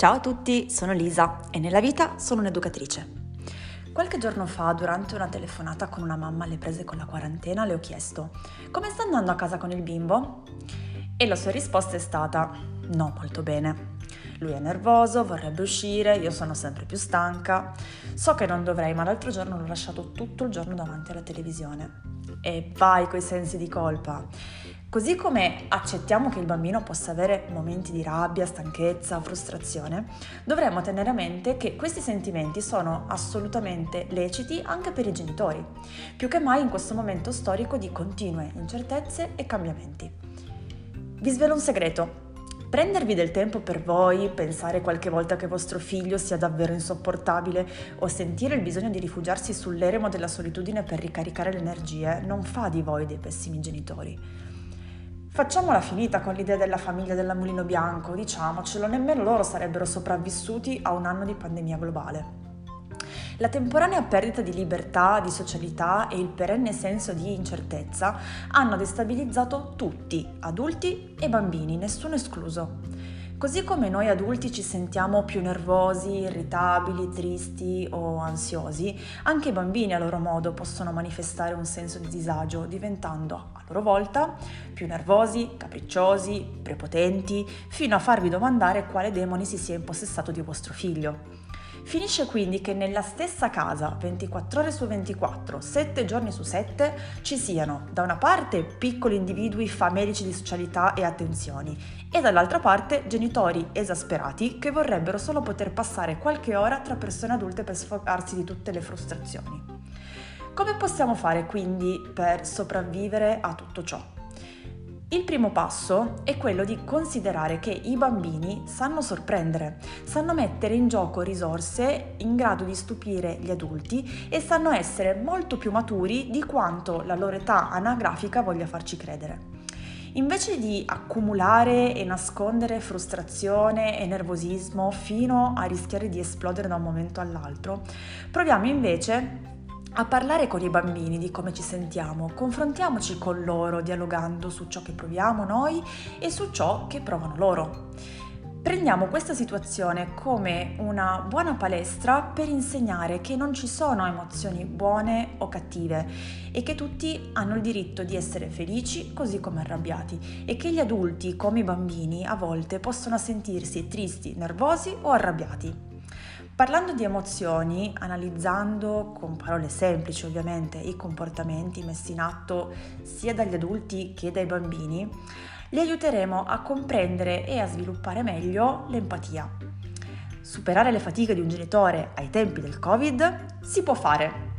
Ciao a tutti, sono Lisa e nella vita sono un'educatrice. Qualche giorno fa, durante una telefonata con una mamma alle prese con la quarantena, le ho chiesto come sta andando a casa con il bimbo? E la sua risposta è stata no molto bene. Lui è nervoso, vorrebbe uscire, io sono sempre più stanca. So che non dovrei, ma l'altro giorno l'ho lasciato tutto il giorno davanti alla televisione. E vai coi sensi di colpa. Così come accettiamo che il bambino possa avere momenti di rabbia, stanchezza, frustrazione, dovremmo tenere a mente che questi sentimenti sono assolutamente leciti anche per i genitori, più che mai in questo momento storico di continue incertezze e cambiamenti. Vi svelo un segreto. Prendervi del tempo per voi, pensare qualche volta che vostro figlio sia davvero insopportabile o sentire il bisogno di rifugiarsi sull'eremo della solitudine per ricaricare le energie non fa di voi dei pessimi genitori. Facciamola finita con l'idea della famiglia della Mulino Bianco, diciamocelo, nemmeno loro sarebbero sopravvissuti a un anno di pandemia globale. La temporanea perdita di libertà, di socialità e il perenne senso di incertezza hanno destabilizzato tutti, adulti e bambini, nessuno escluso. Così come noi adulti ci sentiamo più nervosi, irritabili, tristi o ansiosi, anche i bambini a loro modo possono manifestare un senso di disagio, diventando a loro volta più nervosi, capricciosi, prepotenti, fino a farvi domandare quale demoni si sia impossessato di vostro figlio. Finisce quindi che nella stessa casa, 24 ore su 24, 7 giorni su 7, ci siano da una parte piccoli individui famelici di socialità e attenzioni e dall'altra parte genitori esasperati che vorrebbero solo poter passare qualche ora tra persone adulte per sfogarsi di tutte le frustrazioni. Come possiamo fare quindi per sopravvivere a tutto ciò? Il primo passo è quello di considerare che i bambini sanno sorprendere, sanno mettere in gioco risorse in grado di stupire gli adulti e sanno essere molto più maturi di quanto la loro età anagrafica voglia farci credere. Invece di accumulare e nascondere frustrazione e nervosismo fino a rischiare di esplodere da un momento all'altro, proviamo invece a parlare con i bambini di come ci sentiamo, confrontiamoci con loro dialogando su ciò che proviamo noi e su ciò che provano loro. Prendiamo questa situazione come una buona palestra per insegnare che non ci sono emozioni buone o cattive e che tutti hanno il diritto di essere felici così come arrabbiati e che gli adulti come i bambini a volte possono sentirsi tristi, nervosi o arrabbiati. Parlando di emozioni, analizzando con parole semplici ovviamente i comportamenti messi in atto sia dagli adulti che dai bambini, li aiuteremo a comprendere e a sviluppare meglio l'empatia. Superare le fatiche di un genitore ai tempi del Covid si può fare,